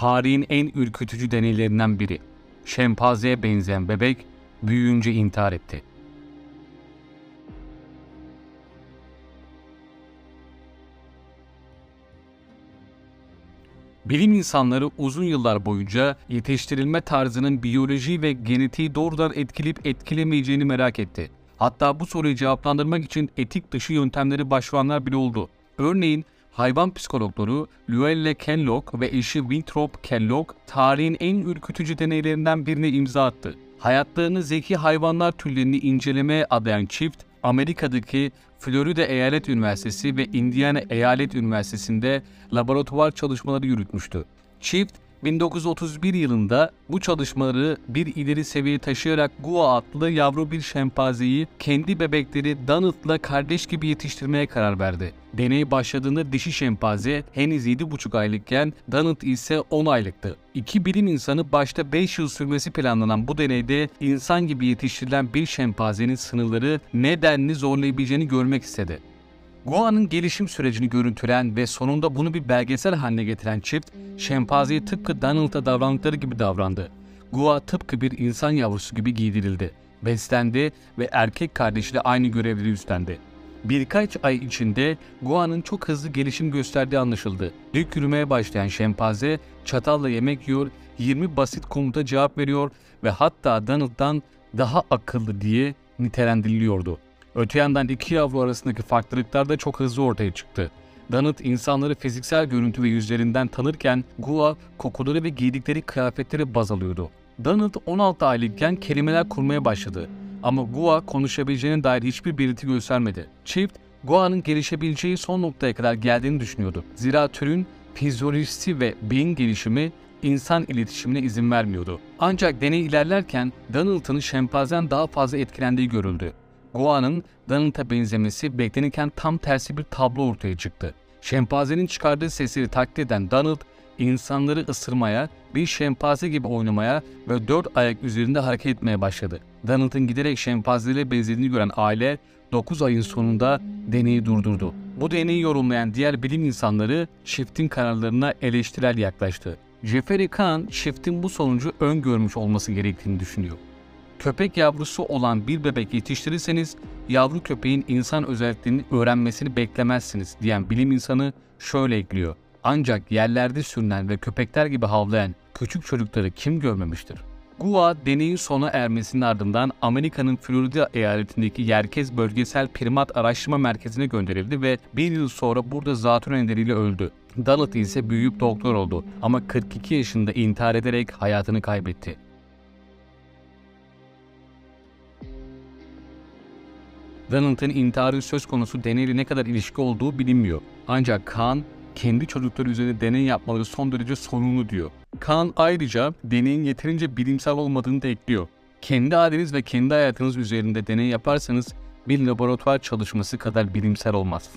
tarihin en ürkütücü deneylerinden biri. Şempanzeye benzeyen bebek büyüyünce intihar etti. Bilim insanları uzun yıllar boyunca yetiştirilme tarzının biyoloji ve genetiği doğrudan etkileyip etkilemeyeceğini merak etti. Hatta bu soruyu cevaplandırmak için etik dışı yöntemleri başvuranlar bile oldu. Örneğin hayvan psikologları Luella Kellogg ve eşi Winthrop Kellogg tarihin en ürkütücü deneylerinden birine imza attı. Hayatlarını zeki hayvanlar türlerini incelemeye adayan çift, Amerika'daki Florida Eyalet Üniversitesi ve Indiana Eyalet Üniversitesi'nde laboratuvar çalışmaları yürütmüştü. Çift 1931 yılında bu çalışmaları bir ileri seviyeye taşıyarak Gua adlı yavru bir şempanzeyi kendi bebekleri Donald'la kardeş gibi yetiştirmeye karar verdi. Deney başladığında dişi şempanze henüz 7,5 aylıkken Donald ise 10 aylıktı. İki bilim insanı başta 5 yıl sürmesi planlanan bu deneyde insan gibi yetiştirilen bir şempanzenin sınırları nedenli zorlayabileceğini görmek istedi. Gua'nın gelişim sürecini görüntülen ve sonunda bunu bir belgesel haline getiren çift, şempanzeye tıpkı Donald'a davrandıkları gibi davrandı. Gua tıpkı bir insan yavrusu gibi giydirildi, beslendi ve erkek kardeşiyle aynı görevleri üstlendi. Birkaç ay içinde Gua'nın çok hızlı gelişim gösterdiği anlaşıldı. Dik yürümeye başlayan şempanze çatalla yemek yiyor, 20 basit komuta cevap veriyor ve hatta Donald'dan daha akıllı diye nitelendiriliyordu. Öte yandan iki yavru arasındaki farklılıklar da çok hızlı ortaya çıktı. Donald insanları fiziksel görüntü ve yüzlerinden tanırken Gua kokuları ve giydikleri kıyafetleri baz alıyordu. Donald 16 aylıkken kelimeler kurmaya başladı ama Gua konuşabileceğine dair hiçbir belirti göstermedi. Çift, Gua'nın gelişebileceği son noktaya kadar geldiğini düşünüyordu. Zira türün fizyolojisi ve beyin gelişimi insan iletişimine izin vermiyordu. Ancak deney ilerlerken Donald'ın şempanzeden daha fazla etkilendiği görüldü. Gua'nın Donald'a benzemesi beklenirken tam tersi bir tablo ortaya çıktı. Şempanzenin çıkardığı sesleri taklit eden Donald, insanları ısırmaya, bir şempanze gibi oynamaya ve dört ayak üzerinde hareket etmeye başladı. Donald'ın giderek şempanzeyle benzediğini gören aile 9 ayın sonunda deneyi durdurdu. Bu deneyi yorumlayan diğer bilim insanları çiftin kararlarına eleştirel yaklaştı. Jeffrey Kahn çiftin bu sonucu öngörmüş olması gerektiğini düşünüyor. Köpek yavrusu olan bir bebek yetiştirirseniz yavru köpeğin insan özelliklerini öğrenmesini beklemezsiniz diyen bilim insanı şöyle ekliyor. Ancak yerlerde sürünen ve köpekler gibi havlayan küçük çocukları kim görmemiştir? Gua deneyin sona ermesinin ardından Amerika'nın Florida eyaletindeki Yerkez Bölgesel Primat Araştırma Merkezi'ne gönderildi ve bir yıl sonra burada zatürre nedeniyle öldü. Donald ise büyüyüp doktor oldu ama 42 yaşında intihar ederek hayatını kaybetti. Donald'ın intiharı söz konusu deneyle ne kadar ilişki olduğu bilinmiyor. Ancak Kaan kendi çocukları üzerinde deney yapmaları son derece sorunlu diyor. Kaan ayrıca deneyin yeterince bilimsel olmadığını da ekliyor. Kendi aileniz ve kendi hayatınız üzerinde deney yaparsanız bir laboratuvar çalışması kadar bilimsel olmaz.